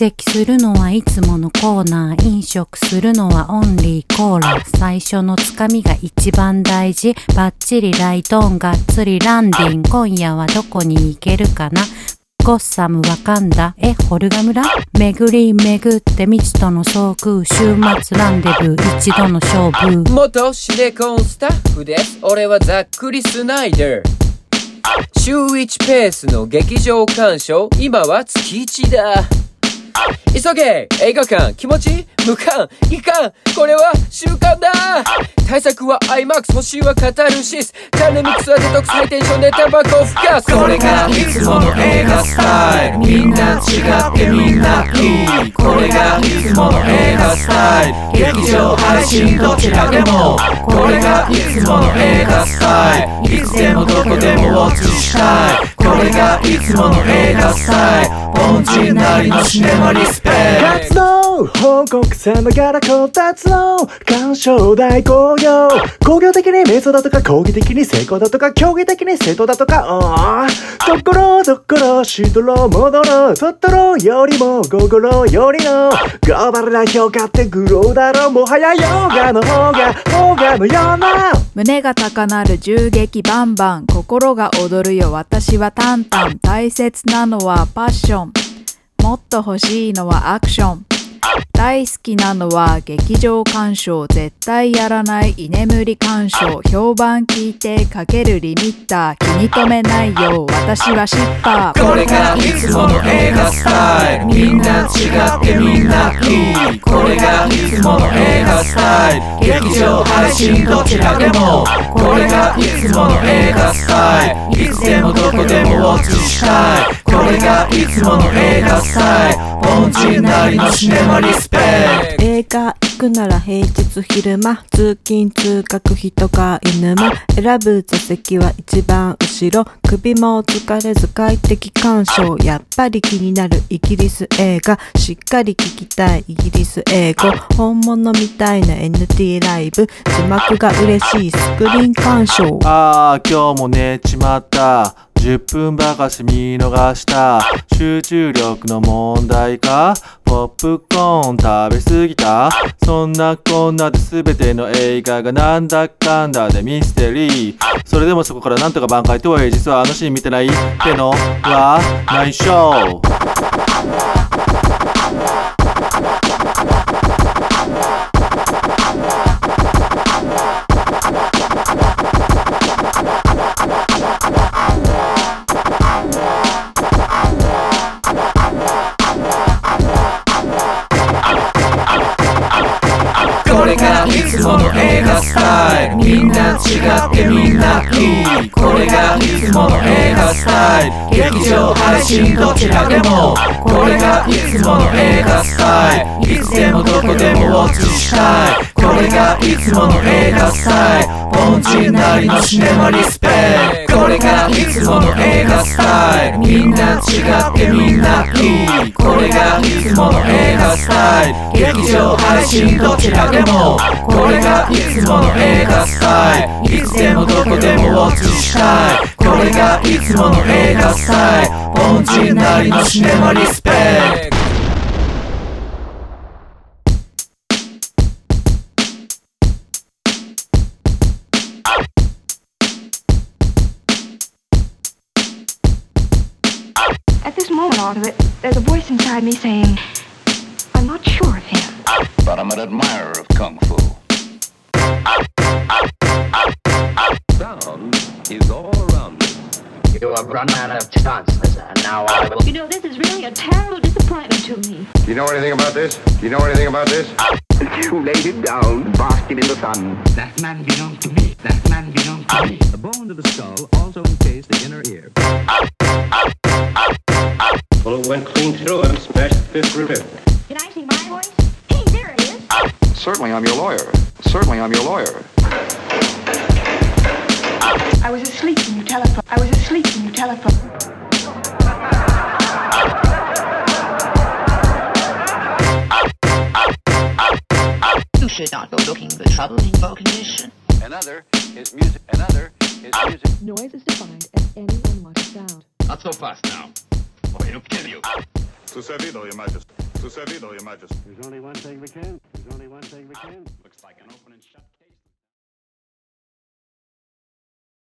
席するのはいつものコーナー。飲食するのはオンリーコーラ。最初のつかみが一番大事。バッチリライトオンがっつりランディン。今夜はどこに行けるかな？ゴッサムわかんだ？え、ホルガ村？巡り巡って未知との遭遇。週末ランデブー。一度の勝負。元シネコンスタッフです。俺はざっくりスナイダー。週1ペースの劇場鑑賞。今は月1だ。急げ映画館気持ち無感いかんこれは習慣だ。対策は IMAX 欲しいはカタルシス。カルミックスはデトックスハイテンションでタバコをふかす。これがいつもの映画スタイル。みんな違ってみんないい。これがいつもの映画スタイル。劇場配信どちらでも。これがいつもの映画スタイル。いつでもどこでもウォッチしたい。れがいつもの映画スタイル。凡人なりのシネマリスペク活動報告さながらこたつの鑑賞大工業工業的に瞑想だとか講義的に成功だとか競技的に正当だとかところどころしとろ戻ろうとっとろよりもゴゴロよりの。グローバルな評価ってグローだろ。もはやヨガの方が方がのような。胸が高鳴る銃撃バンバン心が踊るよ。私はタンタン。大切なのはパッション。もっと欲しいのはアクション。大好きなのは劇場鑑賞絶対やらない居眠り鑑賞。評判聞いてかけるリミッター気に留めないよ私はシッパー。これがいつもの映画スタイル。みんな違ってみんないい。これがいつもの映画スタイル劇場配信どちらでも。これがいつもの映画スタイル。いつでもどこでもウォッチしたい。これがいつもの映画スタイル凡人なりのシネマリスペクト映画行くなら平日昼間通勤通学人か犬間選ぶ座席は一番後ろ首も疲れず快適鑑賞やっぱり気になるイギリス映画しっかり聞きたいイギリス英語本物みたいな NT ライブ字幕が嬉しいスクリーン鑑賞ああ今日も寝ちまった10分ばかし見逃した。集中力の問題か。ポップコーン食べ過ぎた。そんなこんなで全ての映画がなんだかんだでミステリー。それでもそこからなんとか挽回とはいえ実はあのシーン見てないってのは内緒れがいつもの映画スタイル。みんな違ってみんな。いいこれがいつもの映画スタイル。劇場配信どちらでもこれがいつもの映画スタイル。いつでもどこでもウォッチしたいこれがいつもの映画スタイル。凡人なりのシネマリスペクト。れがいつもの映画スタイル。みんな違ってみんないい。これがいつもの映画スタイル。劇場配信どちらでも。これがいつもの映画スタイル。いつでもどこでもウォッチしたい。これがいつもの映画スタイル。凡人なりのシネマリスペクト。At this moment, there's a voice inside me saying, I'm not sure of him. but I'm an admirer of Kung Fu. Sound is all around me. You have run out of chances, and now I will. You know, this is really a terrible disappointment to me. Do you know anything about this? Do you know anything about this? You laid it down, basking in the sun. That man belonged to me. That man belonged to me. The bone of the skull also encased the inner ear. Bullet went clean through him, smashed the fifth rib. Can I see my voice? Hey, there it is. Certainly, I'm your lawyer. Certainly, I'm your lawyer. I was asleep when you telephoned. I was asleep when you telephoned. You should not go looking the trouble in your condition. Another is music. Another is music. Noise is defined as any unwanted sound. Not so fast now, or he'll kill you. To servido, Your Majesty. To servido, Your Majesty. There's only one thing we can. There's only one thing we can. Looks like an open and shut